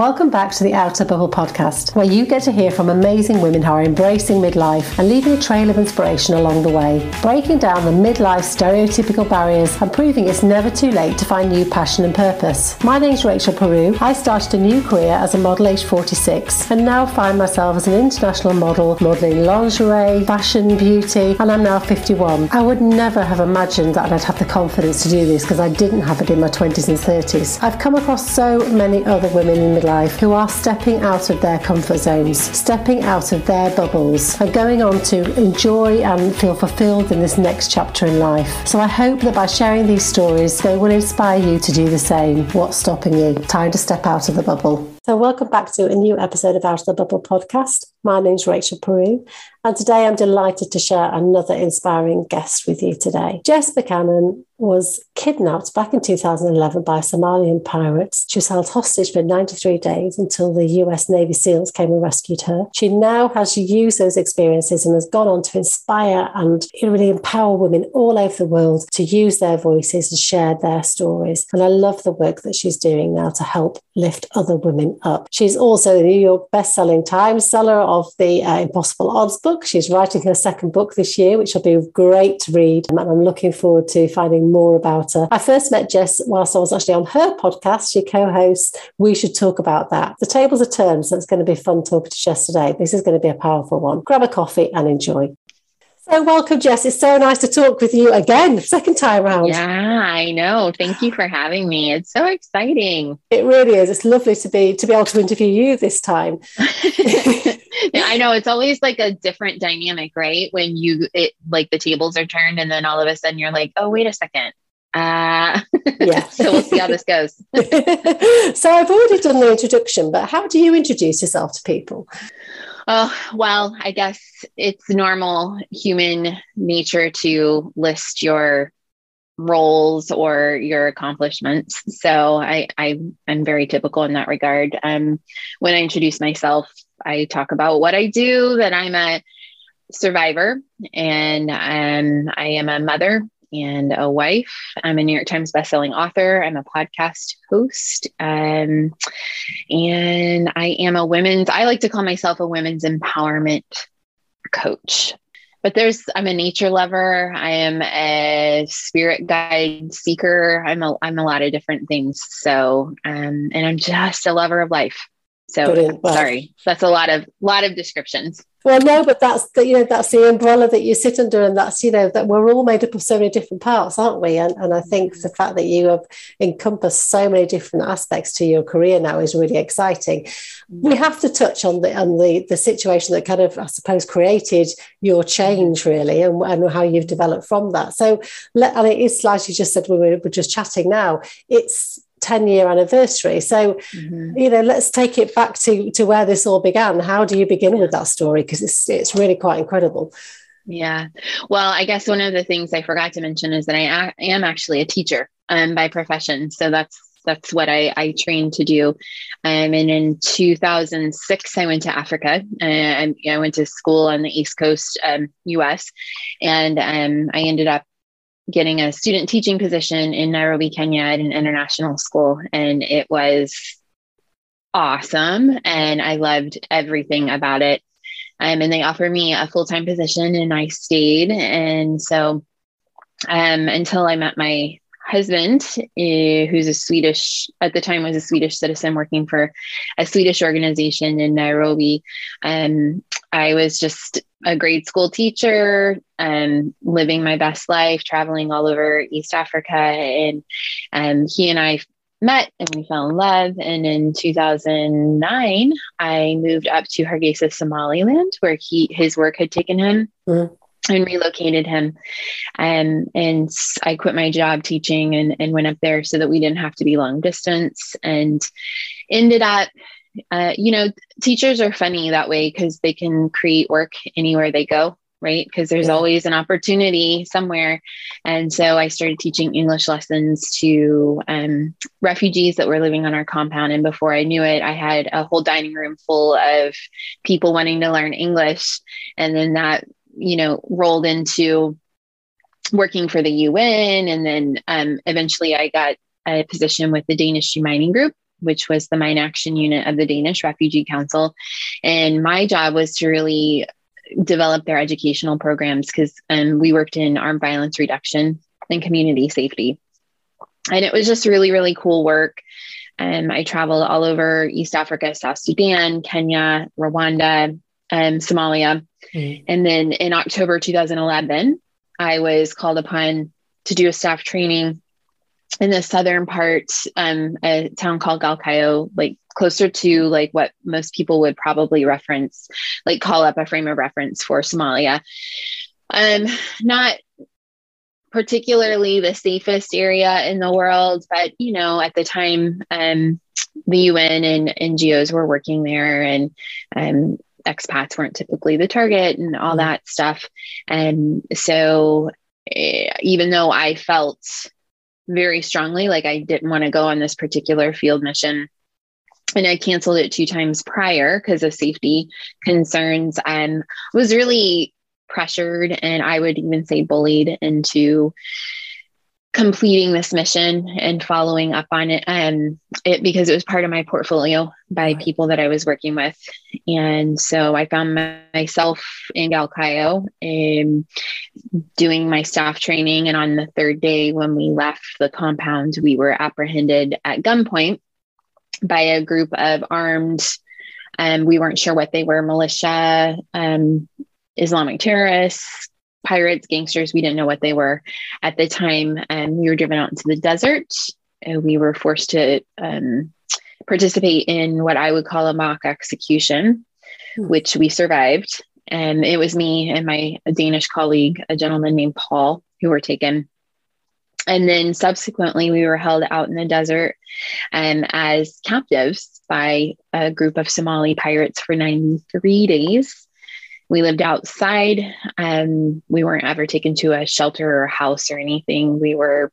Welcome back to the Outer Bubble podcast, where you get to hear from amazing women who are embracing midlife and leaving a trail of inspiration along the way, breaking down the midlife stereotypical barriers and proving it's never too late to find new passion and purpose. My name's Rachel Peru. I started a new career as a model age 46 and now find myself as an international model, modelling lingerie, fashion, beauty, and I'm now 51. I would never have imagined that I'd have the confidence to do this because I didn't have it in my 20s and 30s. I've come across so many other women in midlife life who are stepping out of their comfort zones, stepping out of their bubbles, and going on to enjoy and feel fulfilled in this next chapter in life. So I hope that by sharing these stories, they will inspire you to do the same. What's stopping you? Time to step out of the bubble. So, welcome back to a new episode of Out of the Bubble podcast. My name's Rachel Peru, and today I'm delighted to share another inspiring guest with you today. Jess Buchanan was kidnapped back in 2011 by Somalian pirates. She was held hostage for 93 days until the US Navy SEALs came and rescued her. She now has used those experiences and has gone on to inspire and really empower women all over the world to use their voices and share their stories. And I love the work that she's doing now to help lift other women up. She's also the New York best-selling Times seller of the uh, Impossible Odds book. She's writing her second book this year, which will be great to read. And I'm looking forward to finding more about her. I first met Jess whilst I was actually on her podcast. She co hosts We Should Talk About That. The tables are turned, so it's going to be fun talking to Jess today. This is going to be a powerful one. Grab a coffee and enjoy. So, welcome, Jess. It's so nice to talk with you again, second time around. Yeah, I know. Thank you for having me. It's so exciting. It really is. It's lovely to be to be able to interview you this time. I know it's always like a different dynamic, right? When you it like the tables are turned, and then all of a sudden you're like, oh, wait a second. Uh, yeah. so we'll see how this goes. so I've already done the introduction, but how do you introduce yourself to people? Oh, well, I guess it's normal human nature to list your roles or your accomplishments. So I, I am very typical in that regard. Um, when I introduce myself, I talk about what I do, that I'm a survivor and um, I am a mother and a wife. I'm a New York Times bestselling author. I'm a podcast host. Um, and I am a women's, I like to call myself a women's empowerment coach. But there's, I'm a nature lover. I am a spirit guide seeker. I'm a, I'm a lot of different things. So, um, and I'm just a lover of life. So sorry, that's a lot of lot of descriptions. Well, no, but that's the you know that's the umbrella that you sit under, and that's you know that we're all made up of so many different parts, aren't we? And and I think mm-hmm. the fact that you have encompassed so many different aspects to your career now is really exciting. Mm-hmm. We have to touch on the on the the situation that kind of I suppose created your mm-hmm. change really, and, and how you've developed from that. So, and it is like you just said we we're just chatting now. It's 10 year anniversary. So, mm-hmm. you know, let's take it back to, to where this all began. How do you begin with that story? Because it's, it's really quite incredible. Yeah. Well, I guess one of the things I forgot to mention is that i am actually a teacher um, by profession. So that's that's what I, I trained to do. Um, and in 2006, I went to Africa. and I went to school on the East Coast, um, US, and um, I ended up getting a student teaching position in Nairobi, Kenya at an international school. And it was awesome. And I loved everything about it. Um, and they offered me a full time position, and I stayed. And so um, until I met my husband, uh, who's a Swedish, at the time was a Swedish citizen working for a Swedish organization in Nairobi. Um, I was just a grade school teacher and living my best life, traveling all over East Africa. And um, he and I met and we fell in love. And in 2009, I moved up to Hargeisa, Somaliland, where he his work had taken him. Mm-hmm and relocated him. Um, and I quit my job teaching and, and went up there so that we didn't have to be long distance and ended up, uh, you know, teachers are funny that way because they can create work anywhere they go. Right. Because there's yeah. always an opportunity somewhere. And so I started teaching English lessons to um, refugees that were living on our compound. And before I knew it, I had a whole dining room full of people wanting to learn English. And then that you know, rolled into working for the UN. And then um, eventually I got a position with the Danish Demining Group which was the mine action unit of the Danish Refugee Council. And my job was to really develop their educational programs because um, we worked in armed violence reduction and community safety. And it was just really, really cool work. Um, I traveled all over East Africa, South Sudan, Kenya, Rwanda, um, Somalia. Mm. And then in October 2011, I was called upon to do a staff training in the southern part, um, a town called Galkayo, like closer to like what most people would probably reference, like call up a frame of reference for Somalia. Um, not particularly the safest area in the world, but you know, at the time, um, the UN and NGOs were working there, and um, expats weren't typically the target, and all mm-hmm. that stuff. And so, eh, even though I felt very strongly. Like I didn't want to go on this particular field mission, and I canceled it two times prior because of safety concerns, and was really pressured and I would even say bullied into completing this mission and following up on it um it because it was part of my portfolio by people that I was working with. And so I found myself in Galkayo um, doing my staff training. And on the third day when we left the compound we were apprehended at gunpoint by a group of armed and um, we weren't sure what they were militia um, Islamic terrorists, pirates, gangsters. We didn't know what they were at the time. And we were driven out into the desert. And we were forced to um, participate in what I would call a mock execution, hmm. which we survived. And it was me and my Danish colleague, a gentleman named Paul, who were taken. And then subsequently, we were held out in the desert um, as captives by a group of Somali pirates for 93 days we lived outside. Um, we weren't ever taken to a shelter or house or anything. We were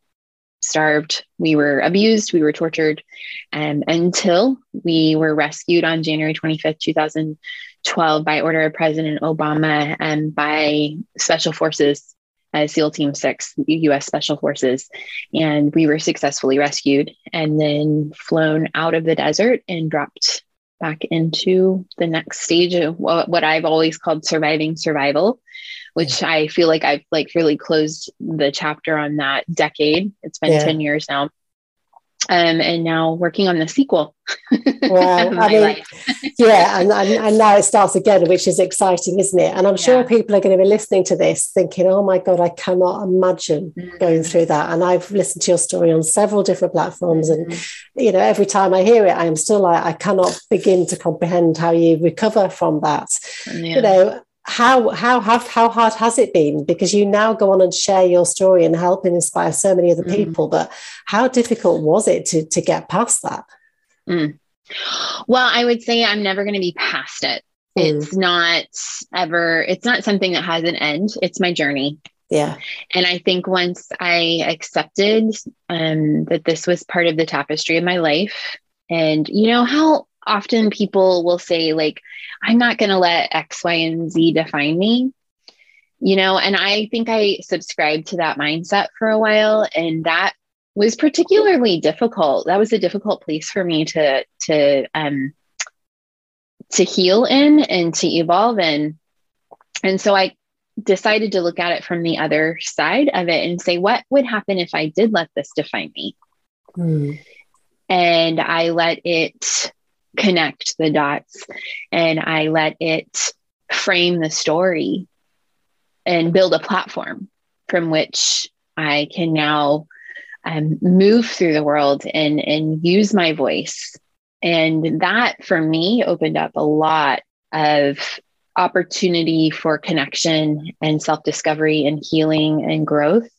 starved, we were abused, we were tortured um, until we were rescued on January 25th, 2012, by order of President Obama and by Special Forces, uh, SEAL Team 6, US Special Forces. And we were successfully rescued and then flown out of the desert and dropped back into the next stage of what I've always called surviving survival, which I feel like I've like really closed the chapter on that decade. It's been yeah. 10 years now um, and now working on the sequel. Well, I mean, yeah, and, and, and now it starts again, which is exciting, isn't it? And I'm sure yeah. people are going to be listening to this thinking, "Oh my god, I cannot imagine mm-hmm. going through that." And I've listened to your story on several different platforms, mm-hmm. and you know, every time I hear it, I am still like, I cannot begin to comprehend how you recover from that. Yeah. You know, how how how how hard has it been because you now go on and share your story and help and inspire so many other mm. people but how difficult was it to to get past that mm. well i would say i'm never going to be past it mm. it's not ever it's not something that has an end it's my journey yeah and i think once i accepted um, that this was part of the tapestry of my life and you know how often people will say like i'm not going to let x y and z define me. You know and i think i subscribed to that mindset for a while and that was particularly difficult. That was a difficult place for me to to um to heal in and to evolve in. And so i decided to look at it from the other side of it and say what would happen if i did let this define me? Mm. and i let it connect the dots and I let it frame the story and build a platform from which I can now um, move through the world and, and use my voice. And that for me opened up a lot of opportunity for connection and self discovery and healing and growth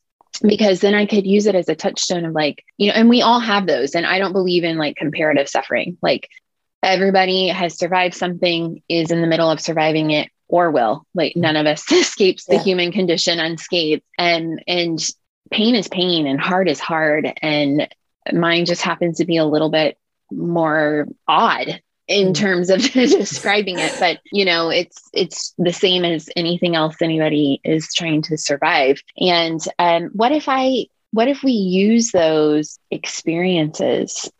because then I could use it as a touchstone of like, you know, and we all have those. And I don't believe in like comparative suffering. Like everybody has survived something, is in the middle of surviving it, or will. Like none of us escapes the yeah. human condition unscathed. And and pain is pain and hard is hard. And mine just happens to be a little bit more odd in mm. terms of describing it but you know it's it's the same as anything else anybody is trying to survive and um, what if i what if we use those experiences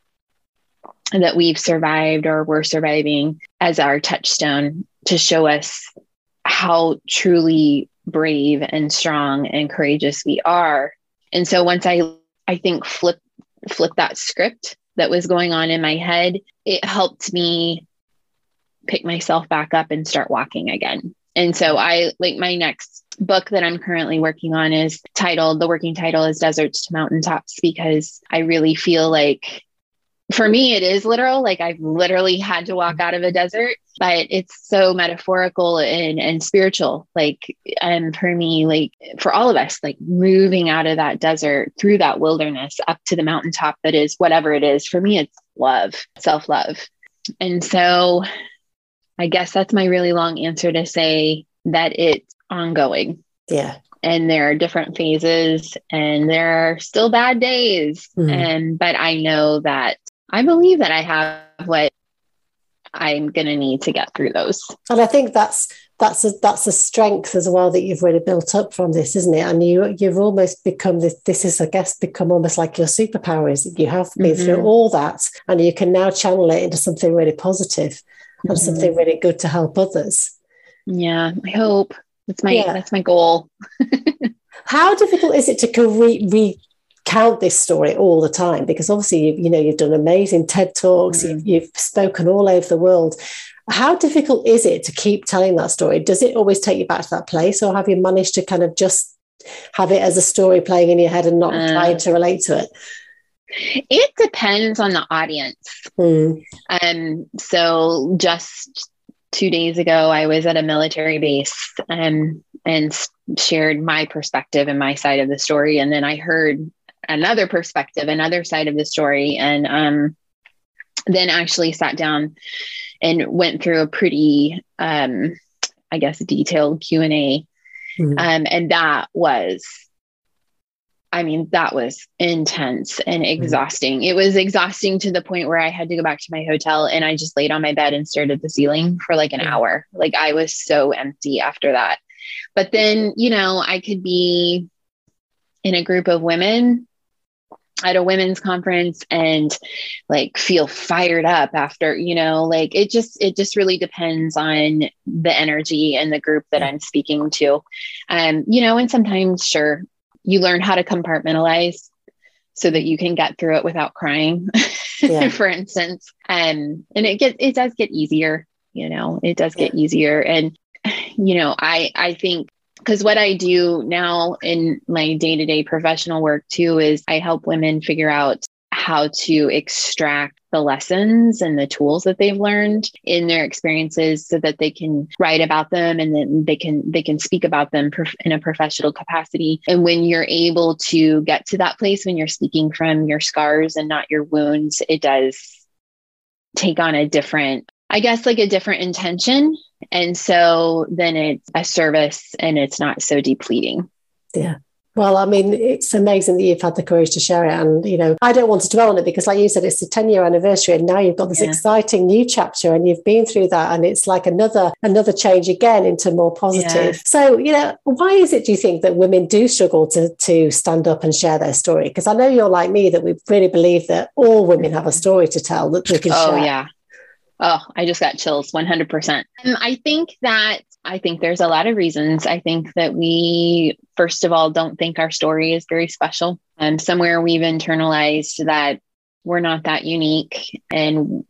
that we've survived or we're surviving as our touchstone to show us how truly brave and strong and courageous we are. And so once I I think flip flip that script that was going on in my head, it helped me pick myself back up and start walking again. And so I like my next book that I'm currently working on is titled the working title is Deserts to Mountaintops because I really feel like for me it is literal like I've literally had to walk out of a desert but it's so metaphorical and and spiritual like and for me like for all of us like moving out of that desert through that wilderness up to the mountaintop that is whatever it is for me it's love self-love and so I guess that's my really long answer to say that it's ongoing. Yeah. And there are different phases and there are still bad days. Mm. And but I know that I believe that I have what I'm going to need to get through those. And I think that's that's a that's a strength as well that you've really built up from this, isn't it? And you you've almost become this. This is, I guess, become almost like your superpower. Is that you have been mm-hmm. through all that, and you can now channel it into something really positive mm-hmm. and something really good to help others. Yeah, I hope that's my yeah. that's my goal. How difficult is it to re- recount this story all the time? Because obviously, you, you know, you've done amazing TED talks, mm-hmm. you've, you've spoken all over the world. How difficult is it to keep telling that story? Does it always take you back to that place, or have you managed to kind of just have it as a story playing in your head and not uh, trying to relate to it? It depends on the audience. Mm. Um, so just two days ago, I was at a military base um, and shared my perspective and my side of the story. And then I heard another perspective, another side of the story. And um, then actually sat down and went through a pretty, um, I guess, detailed Q&A. Mm-hmm. Um, and that was I mean, that was intense and mm-hmm. exhausting. It was exhausting to the point where I had to go back to my hotel and I just laid on my bed and stared at the ceiling for like an hour. Like I was so empty after that. But then, you know, I could be in a group of women at a women's conference and like feel fired up after you know like it just it just really depends on the energy and the group that i'm speaking to um you know and sometimes sure you learn how to compartmentalize so that you can get through it without crying yeah. for instance um, and it gets it does get easier you know it does get yeah. easier and you know i i think because what i do now in my day-to-day professional work too is i help women figure out how to extract the lessons and the tools that they've learned in their experiences so that they can write about them and then they can they can speak about them in a professional capacity. And when you're able to get to that place when you're speaking from your scars and not your wounds it does take on a different i guess like a different intention and so then it's a service and it's not so depleting yeah well, I mean, it's amazing that you've had the courage to share it. And, you know, I don't want to dwell on it because, like you said, it's the 10 year anniversary. And now you've got this yeah. exciting new chapter and you've been through that. And it's like another, another change again into more positive. Yeah. So, you know, why is it, do you think, that women do struggle to, to stand up and share their story? Because I know you're like me, that we really believe that all women have a story to tell that they can oh, share. Oh, yeah. Oh, I just got chills 100%. And I think that I think there's a lot of reasons. I think that we, first of all, don't think our story is very special. Um, somewhere we've internalized that we're not that unique. And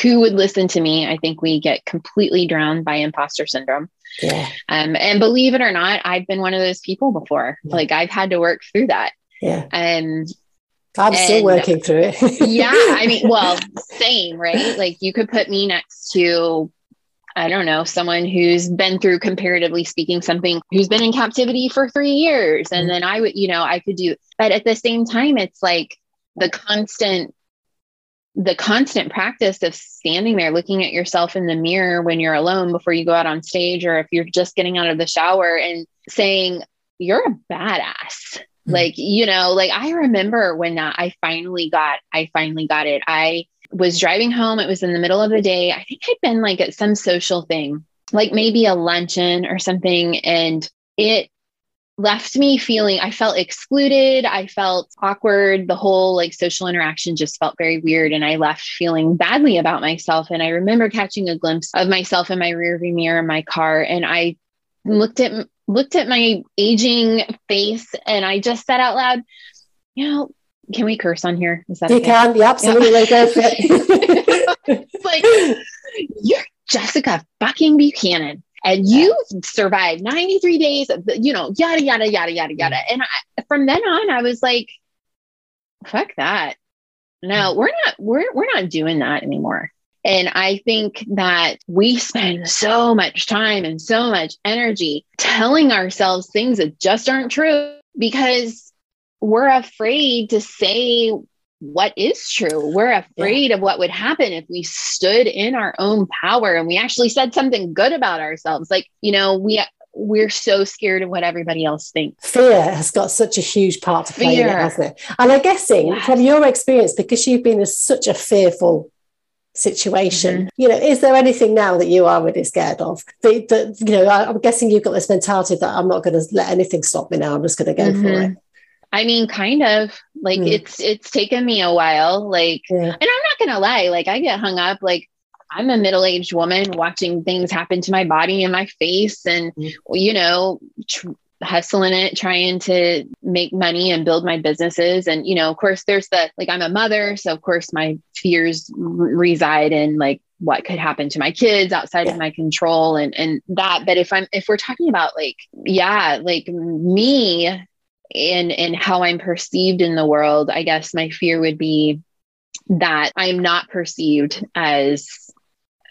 who would listen to me? I think we get completely drowned by imposter syndrome. Yeah. Um, and believe it or not, I've been one of those people before. Yeah. Like I've had to work through that. Yeah. And I'm and, still working through it. yeah. I mean, well, same, right? Like you could put me next to, I don't know, someone who's been through, comparatively speaking, something who's been in captivity for three years. And mm-hmm. then I would, you know, I could do, but at the same time, it's like the constant, the constant practice of standing there looking at yourself in the mirror when you're alone before you go out on stage, or if you're just getting out of the shower and saying, you're a badass Mm. Like, you know, like I remember when uh, I finally got, I finally got it. I was driving home. It was in the middle of the day. I think I'd been like at some social thing, like maybe a luncheon or something. And it left me feeling I felt excluded. I felt awkward. The whole like social interaction just felt very weird. And I left feeling badly about myself. And I remember catching a glimpse of myself in my rearview mirror in my car. And I looked at looked at my aging face and I just said out loud, you know, can we curse on here? Is that you okay? can? Yeah, absolutely. Yeah. It. like you're Jessica fucking Buchanan and you survived 93 days of the, you know yada yada yada yada yada and I, from then on i was like fuck that no we're not we're we're not doing that anymore and i think that we spend so much time and so much energy telling ourselves things that just aren't true because we're afraid to say what is true. We're afraid yeah. of what would happen if we stood in our own power and we actually said something good about ourselves. Like, you know, we we're so scared of what everybody else thinks. Fear has got such a huge part to play Fear. in it, hasn't it? And I'm guessing yes. from your experience, because you've been in such a fearful situation, mm-hmm. you know, is there anything now that you are really scared of? That, that you know, I'm guessing you've got this mentality that I'm not going to let anything stop me now. I'm just going to go mm-hmm. for it. I mean, kind of like mm. it's it's taken me a while. Like, yeah. and I'm not gonna lie, like I get hung up. Like, I'm a middle aged woman watching things happen to my body and my face, and mm. you know, tr- hustling it, trying to make money and build my businesses. And you know, of course, there's the like I'm a mother, so of course my fears r- reside in like what could happen to my kids outside yeah. of my control and and that but if i'm if we're talking about like yeah like me and and how I'm perceived in the world, I guess my fear would be that I'm not perceived as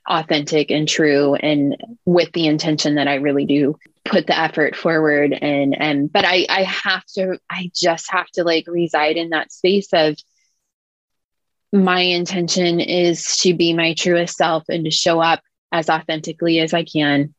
authentic and true and with the intention that I really do put the effort forward and and but I I have to I just have to like reside in that space of my intention is to be my truest self and to show up as authentically as I can.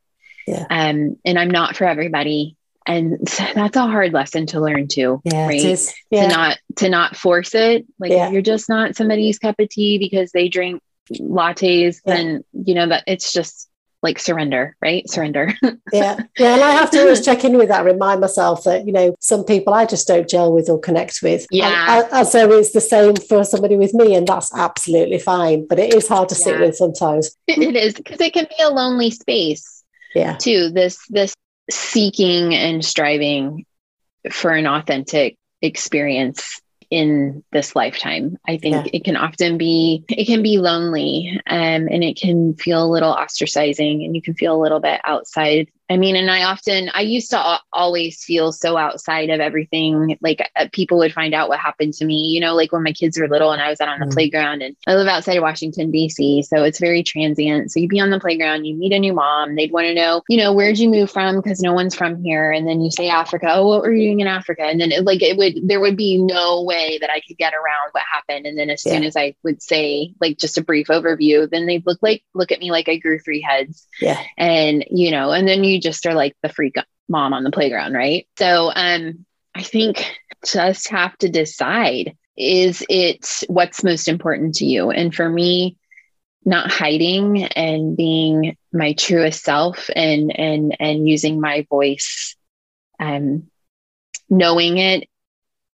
Yeah. Um, and I'm not for everybody and that's a hard lesson to learn too yeah, right yeah. to not to not force it like yeah. you're just not somebody's cup of tea because they drink lattes yeah. then you know that it's just like surrender right? Surrender. Yeah. Yeah and i have to always check in with that remind myself that you know some people i just don't gel with or connect with. Yeah. And, and so it's the same for somebody with me and that's absolutely fine but it is hard to sit with sometimes. It is because it can be a lonely space yeah. too this this seeking and striving for an authentic experience in this lifetime. I think yeah. it can often be it can be lonely um, and it can feel a little ostracizing and you can feel a little bit outside I mean, and I often, I used to always feel so outside of everything. Like uh, people would find out what happened to me, you know, like when my kids were little and I was out on the mm. playground and I live outside of Washington, D.C. So it's very transient. So you'd be on the playground, you meet a new mom, they'd want to know, you know, where'd you move from? Because no one's from here. And then you say Africa. Oh, what were you doing in Africa? And then it, like it would, there would be no way that I could get around what happened. And then as yeah. soon as I would say like just a brief overview, then they'd look like, look at me like I grew three heads. Yeah. And, you know, and then you just are like the freak mom on the playground, right? So um, I think just have to decide is it what's most important to you? And for me, not hiding and being my truest self and and and using my voice um knowing it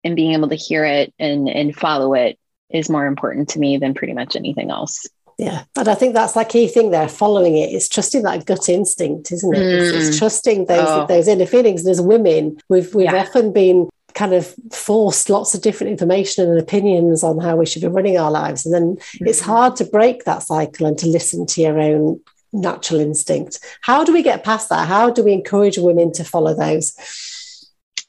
and being able to hear it and and follow it is more important to me than pretty much anything else yeah and i think that's the key thing there following it is trusting that gut instinct isn't it mm. it's, it's, mm. trusting those oh. those inner feelings and as women we've we've yeah. often been kind of forced lots of different information and opinions on how we should be running our lives and then mm-hmm. it's hard to break that cycle and to listen to your own natural instinct how do we get past that how do we encourage women to follow those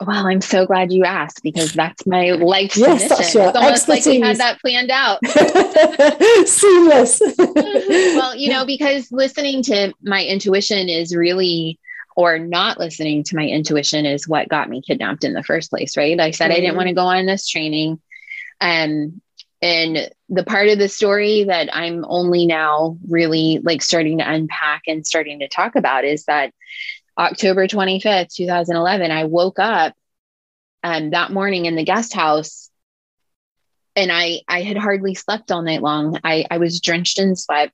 well, I'm so glad you asked because that's my life yes, mission. That's your it's almost expertise. like we had that planned out. Seamless. well, you know, because listening to my intuition is really or not listening to my intuition is what got me kidnapped in the first place, right? I said mm-hmm. I didn't want to go on this training. Um, and the part of the story that I'm only now really like starting to unpack and starting to talk about is that October 25th, 2011, I woke up um, that morning in the guest house and I, I had hardly slept all night long. I, I was drenched in sweat.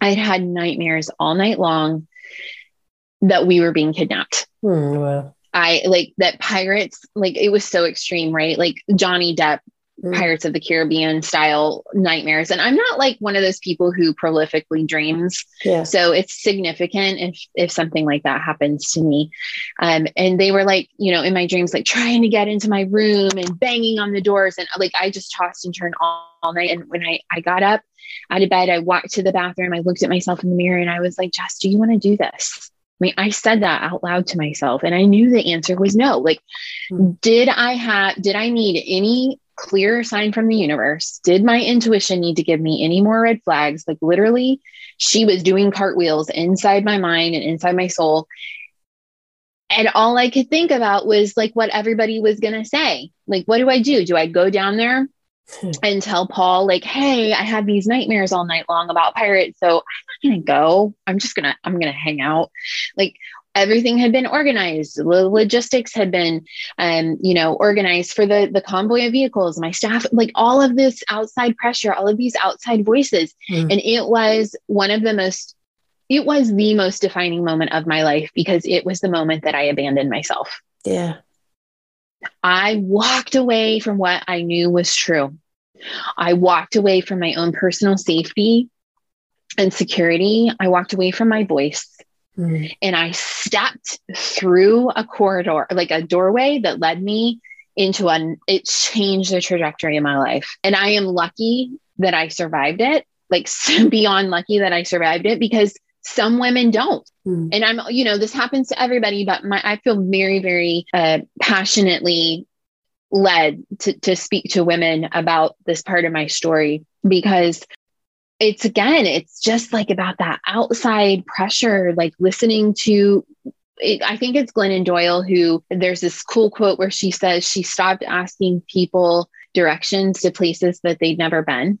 I had had nightmares all night long that we were being kidnapped. Hmm, wow. I like that pirates, like it was so extreme, right? Like Johnny Depp mm. Pirates of the Caribbean style nightmares. And I'm not like one of those people who prolifically dreams. Yeah. So it's significant if if something like that happens to me. Um, and they were like, you know, in my dreams, like trying to get into my room and banging on the doors. And like I just tossed and turned all, all night. And when I, I got up out of bed, I walked to the bathroom, I looked at myself in the mirror and I was like, Jess, do you want to do this? I mean, I said that out loud to myself and I knew the answer was no. Like, mm. did I have, did I need any clear sign from the universe. Did my intuition need to give me any more red flags? Like literally, she was doing cartwheels inside my mind and inside my soul. And all I could think about was like what everybody was going to say. Like, what do I do? Do I go down there hmm. and tell Paul, like, hey, I had these nightmares all night long about pirates. So I'm not going to go. I'm just going to, I'm going to hang out. Like, everything had been organized. The logistics had been um, you know organized for the the convoy of vehicles. My staff like all of this outside pressure all of these outside voices. Mm. and it was one of the most it was the most defining moment of my life because it was the moment that i abandoned myself. Yeah. I walked away from what i knew was true. I walked away from my own personal safety and security. I walked away from my voice Mm. And I stepped through a corridor, like a doorway that led me into an, it changed the trajectory of my life. And I am lucky that I survived it, like beyond lucky that I survived it because some women don't. Mm. And I'm, you know, this happens to everybody, but my, I feel very, very uh, passionately led to, to speak to women about this part of my story because it's again, it's just like about that outside pressure, like listening to it, I think it's Glennon Doyle who there's this cool quote where she says she stopped asking people directions to places that they'd never been.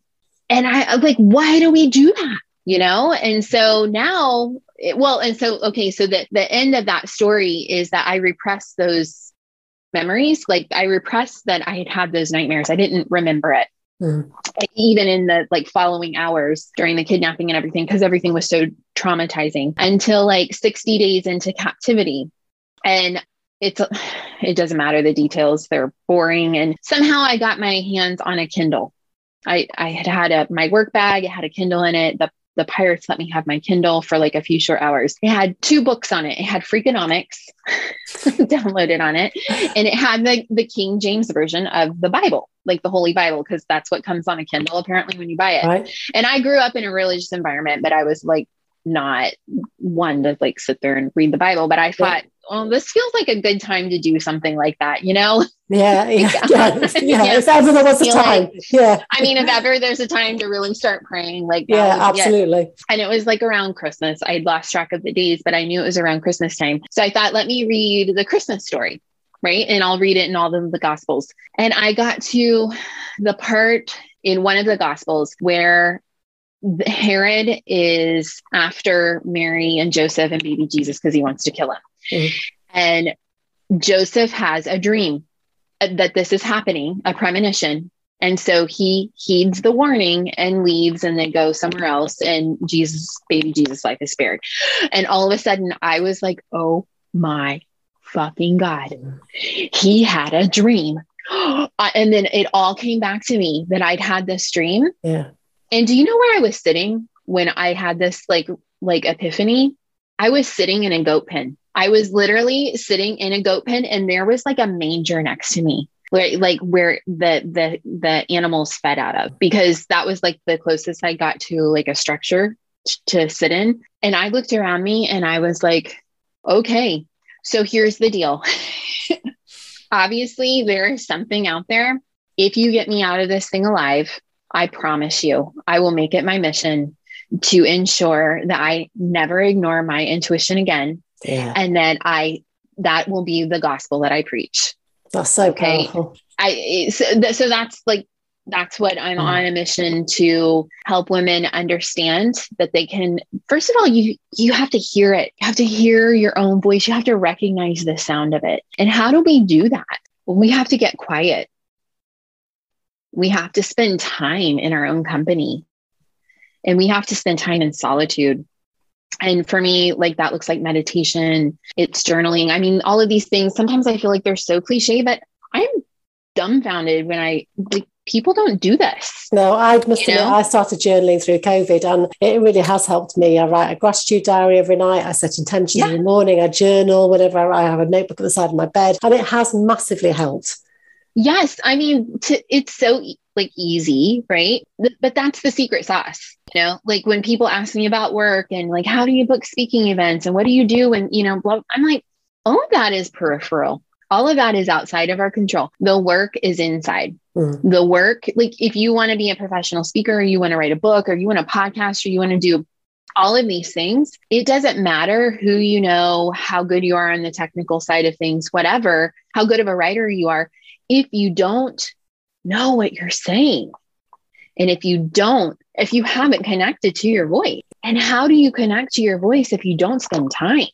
And I like, why do we do that? You know? And so now, it, well, and so, okay, so the, the end of that story is that I repressed those memories. Like I repressed that I had had those nightmares. I didn't remember it. Mm. Even in the like following hours during the kidnapping and everything, because everything was so traumatizing until like 60 days into captivity. And it's it doesn't matter the details, they're boring. And somehow I got my hands on a Kindle. I, I had had a my work bag, it had a Kindle in it. The the pirates let me have my Kindle for like a few short hours. It had two books on it. It had Freakonomics downloaded on it, and it had the, the King James version of the Bible, like the Holy Bible, because that's what comes on a Kindle apparently when you buy it. Right. And I grew up in a religious environment, but I was like not one to like sit there and read the Bible. But I thought, well, this feels like a good time to do something like that, you know? Yeah, yeah, yeah. yeah. It sounds like what's the time. Like, yeah. I mean, if ever there's a time to really start praying, like yeah, absolutely. And it was like around Christmas. I had lost track of the days, but I knew it was around Christmas time. So I thought, let me read the Christmas story, right? And I'll read it in all of the Gospels. And I got to the part in one of the Gospels where Herod is after Mary and Joseph and baby Jesus because he wants to kill him. Mm-hmm. And Joseph has a dream that this is happening, a premonition. And so he heeds the warning and leaves and then goes somewhere else. And Jesus, baby Jesus' life is spared. And all of a sudden, I was like, oh my fucking God. He had a dream. and then it all came back to me that I'd had this dream. Yeah. And do you know where I was sitting when I had this like like epiphany? I was sitting in a goat pen. I was literally sitting in a goat pen and there was like a manger next to me. Where, like where the the the animals fed out of because that was like the closest I got to like a structure to sit in. And I looked around me and I was like okay so here's the deal. Obviously there is something out there. If you get me out of this thing alive I promise you I will make it my mission to ensure that I never ignore my intuition again yeah. And then I, that will be the gospel that I preach. That's so okay. Powerful. I, so, so that's like, that's what I'm mm. on a mission to help women understand that they can first of all you you have to hear it you have to hear your own voice you have to recognize the sound of it and how do we do that well, we have to get quiet we have to spend time in our own company and we have to spend time in solitude and for me, like that looks like meditation, it's journaling. I mean, all of these things, sometimes I feel like they're so cliche, but I'm dumbfounded when I like people don't do this. No, I must you admit, know? I started journaling through COVID and it really has helped me. I write a gratitude diary every night. I set intentions yeah. in the morning. I journal whenever I have a notebook at the side of my bed, and it has massively helped. Yes, I mean, to, it's so like easy, right? But that's the secret sauce. You know, like when people ask me about work and like, how do you book speaking events and what do you do? And, you know, blah, I'm like, all of that is peripheral. All of that is outside of our control. The work is inside. Mm. The work, like if you want to be a professional speaker, or you want to write a book, or you want a podcast, or you want to do all of these things, it doesn't matter who you know, how good you are on the technical side of things, whatever, how good of a writer you are. If you don't know what you're saying, and if you don't, if you haven't connected to your voice, and how do you connect to your voice if you don't spend time?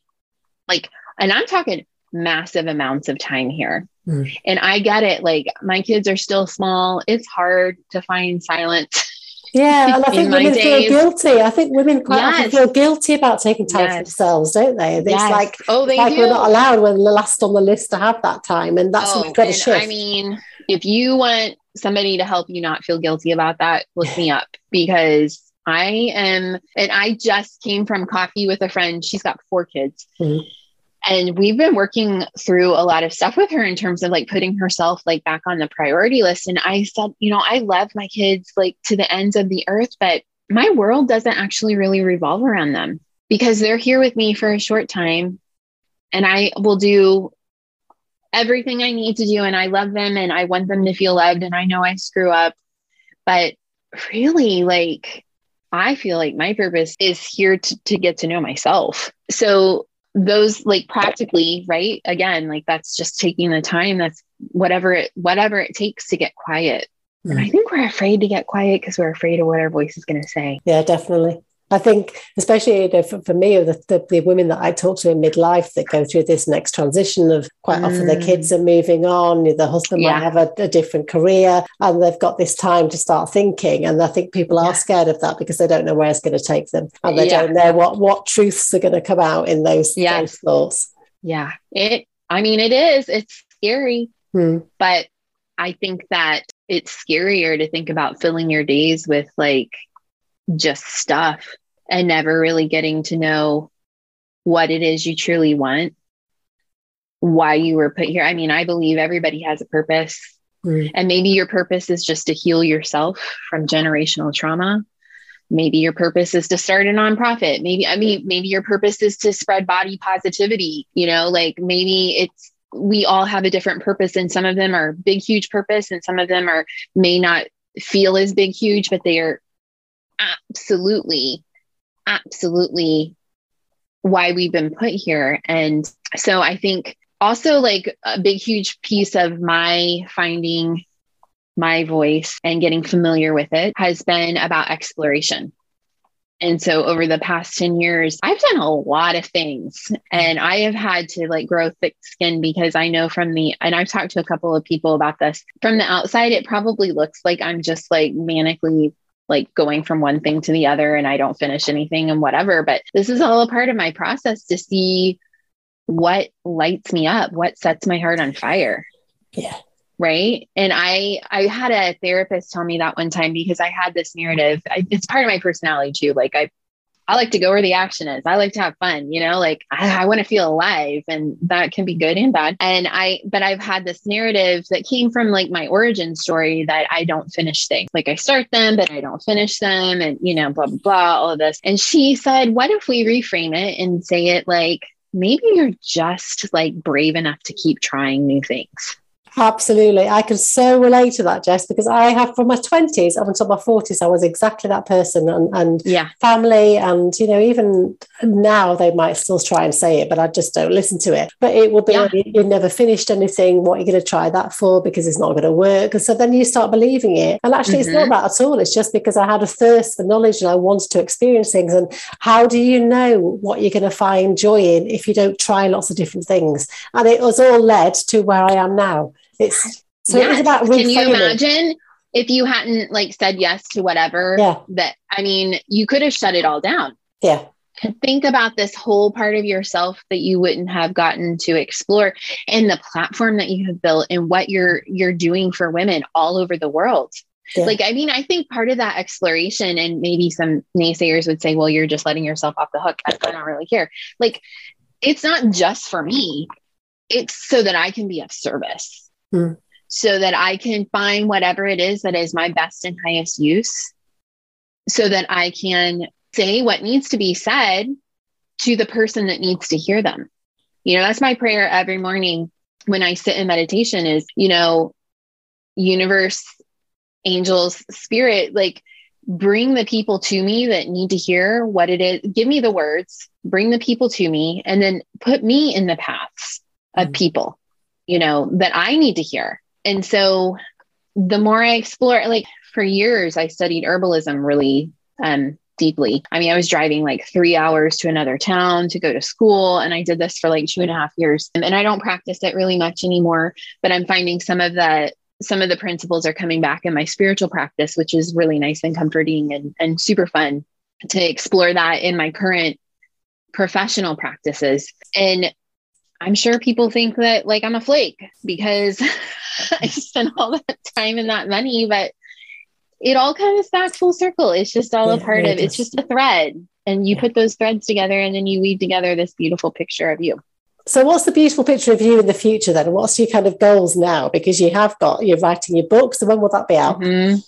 Like, and I'm talking massive amounts of time here. Mm. And I get it. Like, my kids are still small. It's hard to find silence. Yeah, and I think women days. feel guilty. I think women quite yes. often feel guilty about taking time yes. for themselves, don't they? It's yes. like, oh, they like do. we're not allowed. We're the last on the list to have that time, and that's oh, what we've got to shift. I mean, if you want somebody to help you not feel guilty about that, look me up because I am, and I just came from coffee with a friend. She's got four kids. Mm-hmm. And we've been working through a lot of stuff with her in terms of like putting herself like back on the priority list. And I said, you know, I love my kids like to the ends of the earth, but my world doesn't actually really revolve around them because they're here with me for a short time. And I will do everything I need to do. And I love them and I want them to feel loved. And I know I screw up. But really, like, I feel like my purpose is here to, to get to know myself. So, those like practically, right? Again, like that's just taking the time. That's whatever it whatever it takes to get quiet. Mm. And I think we're afraid to get quiet because we're afraid of what our voice is going to say. Yeah, definitely. I think, especially you know, for, for, me, the, the, the, women that I talk to in midlife that go through this next transition of quite mm. often their kids are moving on, the husband yeah. might have a, a, different career, and they've got this time to start thinking. And I think people are yeah. scared of that because they don't know where it's going to take them, and they yeah. don't know what what truths are going to come out in those, those thoughts. Yeah, it. I mean, it is. It's scary, hmm. but I think that it's scarier to think about filling your days with like just stuff and never really getting to know what it is you truly want, why you were put here. I mean, I believe everybody has a purpose. Mm. And maybe your purpose is just to heal yourself from generational trauma. Maybe your purpose is to start a nonprofit. Maybe, I mean, maybe your purpose is to spread body positivity. You know, like maybe it's, we all have a different purpose, and some of them are big, huge purpose, and some of them are may not feel as big, huge, but they are absolutely, absolutely why we've been put here. And so I think also like a big, huge piece of my finding my voice and getting familiar with it has been about exploration. And so over the past 10 years, I've done a lot of things and I have had to like grow thick skin because I know from the, and I've talked to a couple of people about this from the outside, it probably looks like I'm just like manically like going from one thing to the other and I don't finish anything and whatever. But this is all a part of my process to see what lights me up, what sets my heart on fire. Yeah. Right. And I I had a therapist tell me that one time because I had this narrative. I, it's part of my personality too. Like I I like to go where the action is. I like to have fun, you know, like I, I want to feel alive and that can be good and bad. And I, but I've had this narrative that came from like my origin story that I don't finish things. Like I start them, but I don't finish them and, you know, blah, blah, blah, all of this. And she said, what if we reframe it and say it like, maybe you're just like brave enough to keep trying new things. Absolutely. I can so relate to that, Jess, because I have from my 20s up until my 40s, I was exactly that person and, and yeah. family. And, you know, even now they might still try and say it, but I just don't listen to it. But it will be, yeah. you never finished anything. What are you going to try that for? Because it's not going to work. And so then you start believing it. And actually, mm-hmm. it's not mm-hmm. that at all. It's just because I had a thirst for knowledge and I wanted to experience things. And how do you know what you're going to find joy in if you don't try lots of different things? And it was all led to where I am now. It's so yes. it was about reframing. Can you imagine if you hadn't like said yes to whatever? Yeah. That I mean, you could have shut it all down. Yeah. think about this whole part of yourself that you wouldn't have gotten to explore and the platform that you have built and what you're you're doing for women all over the world yeah. like i mean i think part of that exploration and maybe some naysayers would say well you're just letting yourself off the hook i, I don't really care like it's not just for me it's so that i can be of service mm. so that i can find whatever it is that is my best and highest use so that i can say what needs to be said to the person that needs to hear them. You know, that's my prayer every morning when I sit in meditation is, you know, universe, angels, spirit, like bring the people to me that need to hear what it is. Give me the words, bring the people to me, and then put me in the paths of mm-hmm. people, you know, that I need to hear. And so the more I explore, like for years, I studied herbalism really um, deeply. I mean, I was driving like three hours to another town to go to school, and I did this for like two and a half years. And I don't practice it really much anymore, but I'm finding some of the some of the principles are coming back in my spiritual practice, which is really nice and comforting and, and super fun to explore that in my current professional practices. And I'm sure people think that like I'm a flake because I spent all that time and that money, but it all kind of back full circle. It's just all yeah, a part of it's just a thread. And you yeah. put those threads together and then you weave together this beautiful picture of you. So what's the beautiful picture of you in the future then? What's your kind of goals now? Because you have got you're writing your book. So when will that be out? Mm-hmm.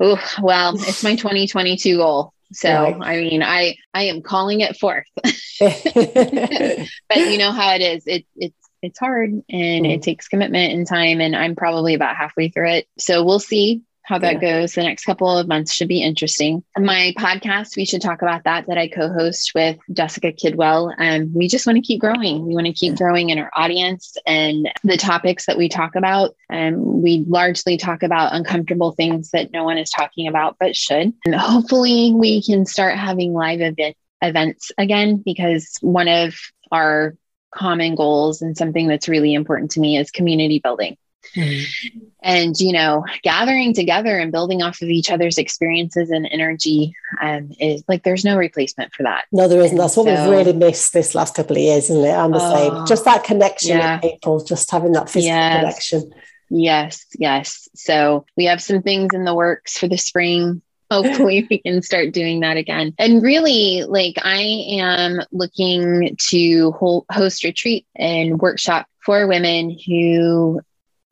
Oh, well, it's my 2022 goal. So right. I mean, I I am calling it forth. but you know how it is. It it's it's hard and mm. it takes commitment and time and I'm probably about halfway through it. So we'll see how that yeah. goes. The next couple of months should be interesting. My podcast, we should talk about that, that I co host with Jessica Kidwell. And we just want to keep growing. We want to keep yeah. growing in our audience and the topics that we talk about. And we largely talk about uncomfortable things that no one is talking about, but should. And hopefully, we can start having live event, events again because one of our common goals and something that's really important to me is community building. Mm-hmm. And, you know, gathering together and building off of each other's experiences and energy um, is like there's no replacement for that. No, there isn't. That's what so, we've really missed this last couple of years, isn't it? I'm the same. Oh, just that connection yeah. with people, just having that physical yes. connection. Yes, yes. So we have some things in the works for the spring hopefully we can start doing that again and really like i am looking to host retreat and workshop for women who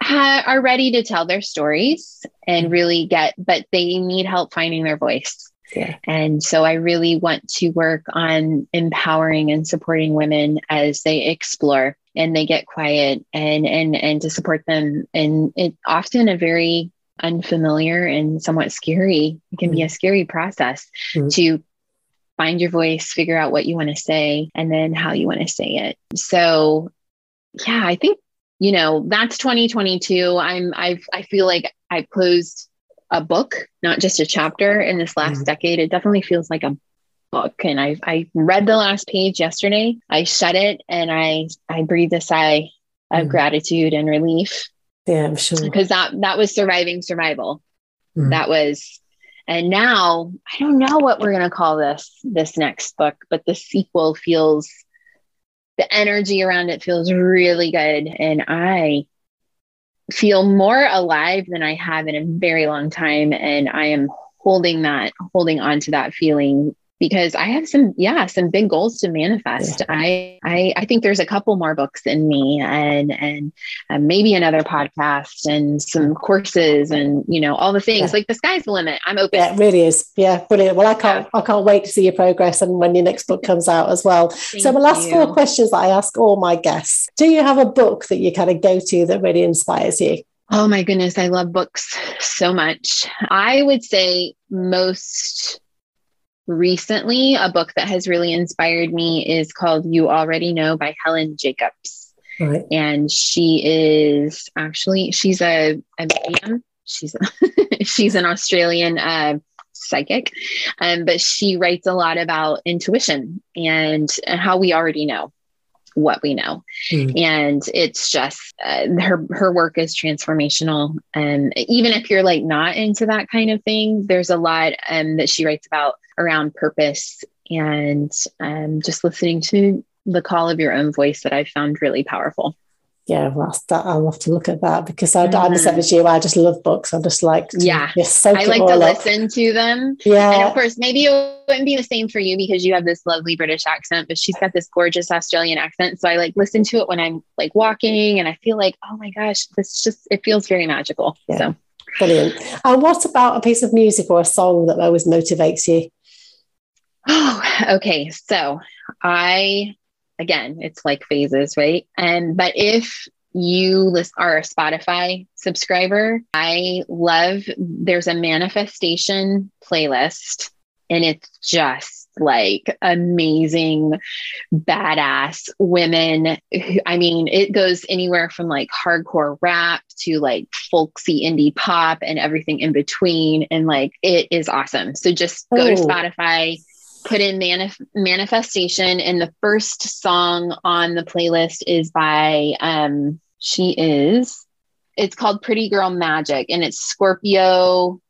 ha- are ready to tell their stories and really get, but they need help finding their voice. Yeah. And so I really want to work on empowering and supporting women as they explore and they get quiet and and and to support them and it often a very unfamiliar and somewhat scary it can mm-hmm. be a scary process mm-hmm. to find your voice figure out what you want to say and then how you want to say it so yeah i think you know, that's 2022. I'm I've I feel like I closed a book, not just a chapter in this last mm-hmm. decade. It definitely feels like a book. And I I read the last page yesterday. I shut it and I I breathed a sigh of mm-hmm. gratitude and relief. Yeah, I'm sure. Because that that was surviving survival. Mm-hmm. That was and now I don't know what we're gonna call this this next book, but the sequel feels the energy around it feels really good. And I feel more alive than I have in a very long time. And I am holding that, holding on to that feeling because I have some, yeah, some big goals to manifest. Yeah. I, I, I think there's a couple more books in me, and and uh, maybe another podcast and some courses, and you know all the things. Yeah. Like the sky's the limit. I'm open. Yeah, it really is. Yeah, brilliant. Well, I can't. I can't wait to see your progress and when your next book comes out as well. so, my last you. four questions that I ask all my guests: Do you have a book that you kind of go to that really inspires you? Oh my goodness, I love books so much. I would say most recently, a book that has really inspired me is called You Already Know by Helen Jacobs. Right. And she is actually she's a, a medium. She's a, she's an Australian uh, psychic, um, but she writes a lot about intuition and how we already know what we know mm. and it's just uh, her her work is transformational and even if you're like not into that kind of thing there's a lot um, that she writes about around purpose and um, just listening to the call of your own voice that I've found really powerful. Yeah, well, that, I'll have to look at that because I, mm-hmm. I'm the same as you. I just love books. I just like to, yeah, just I like to up. listen to them. Yeah, and of course, maybe it wouldn't be the same for you because you have this lovely British accent, but she's got this gorgeous Australian accent. So I like listen to it when I'm like walking, and I feel like, oh my gosh, this just it feels very magical. Yeah. So brilliant. And what about a piece of music or a song that always motivates you? Oh, okay. So I again, it's like phases, right? And but if you are a Spotify subscriber, I love there's a manifestation playlist and it's just like amazing badass women who, i mean it goes anywhere from like hardcore rap to like folksy indie pop and everything in between and like it is awesome so just go oh. to spotify put in manif- manifestation and the first song on the playlist is by um she is it's called pretty girl magic and it's scorpio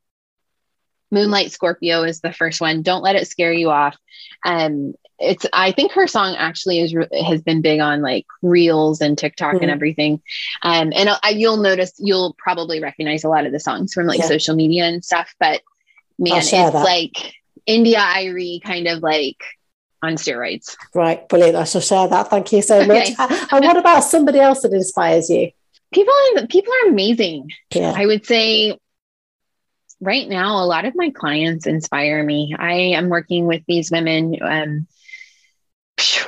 moonlight scorpio is the first one don't let it scare you off um it's i think her song actually is has been big on like reels and tiktok mm-hmm. and everything um and I, you'll notice you'll probably recognize a lot of the songs from like yeah. social media and stuff but man it's that. like India.Arie kind of like on steroids. Right, brilliant. I shall share that. Thank you so much. Okay. and what about somebody else that inspires you? People, people are amazing. Yeah. I would say right now, a lot of my clients inspire me. I am working with these women. Um,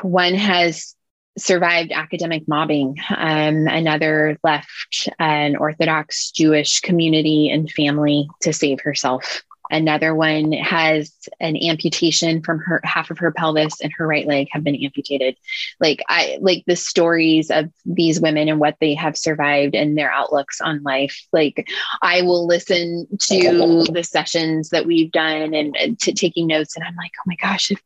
one has survived academic mobbing. Um, another left an Orthodox Jewish community and family to save herself. Another one has an amputation from her half of her pelvis and her right leg have been amputated. Like I like the stories of these women and what they have survived and their outlooks on life. Like I will listen to the sessions that we've done and, uh, and to taking notes and I'm like, oh my gosh, if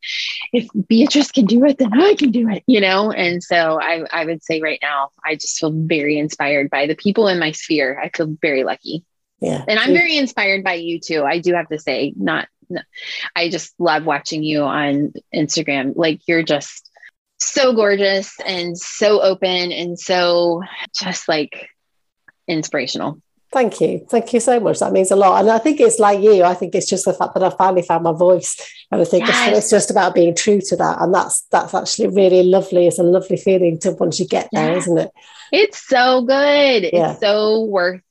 if Beatrice can do it, then I can do it, you know? And so I, I would say right now, I just feel very inspired by the people in my sphere. I feel very lucky yeah and i'm very inspired by you too i do have to say not i just love watching you on instagram like you're just so gorgeous and so open and so just like inspirational Thank you. Thank you so much. That means a lot. And I think it's like you. I think it's just the fact that I finally found my voice. And I think yes. it's, it's, just about being true to that. And that's that's actually really lovely. It's a lovely feeling to once you get there, yeah. not it? It's so good. Yeah. It's so worth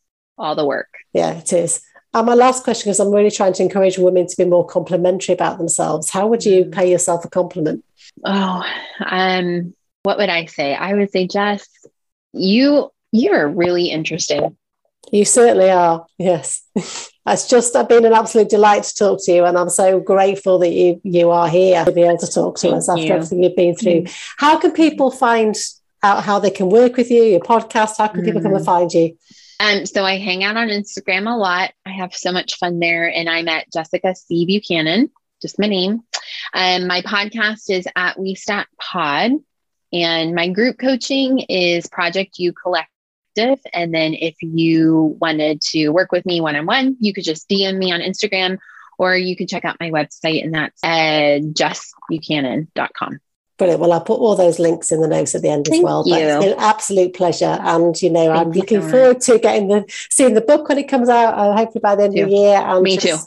all the work. Yeah, it is. And my last question, because I'm really trying to encourage women to be more complimentary about themselves. How would you mm. pay yourself a compliment? Oh, um, what would I say? I would say, Jess, you you are really interesting. You certainly are. Yes. it's just I've been an absolute delight to talk to you, and I'm so grateful that you you are here to be able to talk to Thank us after you. everything you've been through. Mm. How can people find out how they can work with you, your podcast? How can mm. people come and mm. find you? Um, so I hang out on Instagram a lot. I have so much fun there. And I'm at Jessica C. Buchanan, just my name. Um, my podcast is at We Stat Pod. And my group coaching is Project You Collective. And then if you wanted to work with me one on one, you could just DM me on Instagram or you can check out my website, and that's at jessbuchanan.com. Brilliant. Well, I'll put all those links in the notes at the end Thank as well. You. But it's been an absolute pleasure. And, you know, Thank I'm looking so forward to getting the seeing the book when it comes out, uh, hopefully by the end of the year. And Me too.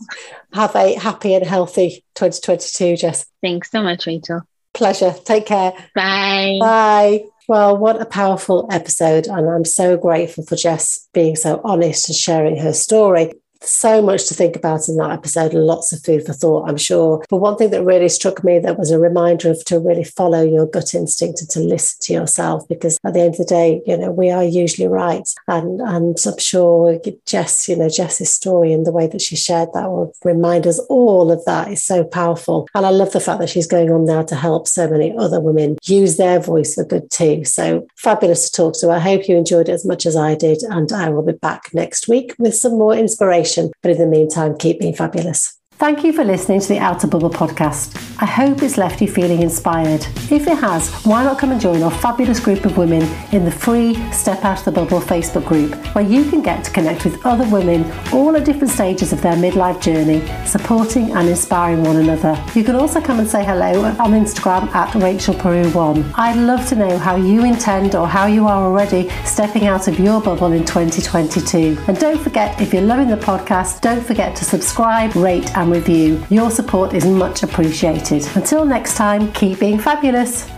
Have a happy and healthy 2022, Jess. Thanks so much, Rachel. Pleasure. Take care. Bye. Bye. Well, what a powerful episode. And I'm so grateful for Jess being so honest and sharing her story so much to think about in that episode and lots of food for thought, I'm sure. But one thing that really struck me that was a reminder of to really follow your gut instinct and to listen to yourself because at the end of the day, you know, we are usually right. And and I'm sure Jess, you know, Jess's story and the way that she shared that will remind us all of that is so powerful. And I love the fact that she's going on now to help so many other women use their voice for good too. So fabulous to talk to. I hope you enjoyed it as much as I did. And I will be back next week with some more inspiration but in the meantime, keep being fabulous. Thank you for listening to the Outer Bubble podcast. I hope it's left you feeling inspired. If it has, why not come and join our fabulous group of women in the free Step Out of the Bubble Facebook group, where you can get to connect with other women all at different stages of their midlife journey, supporting and inspiring one another. You can also come and say hello on Instagram at Rachel Peru1. I'd love to know how you intend or how you are already stepping out of your bubble in 2022. And don't forget, if you're loving the podcast, don't forget to subscribe, rate, and review. Your support is much appreciated. Until next time, keep being fabulous.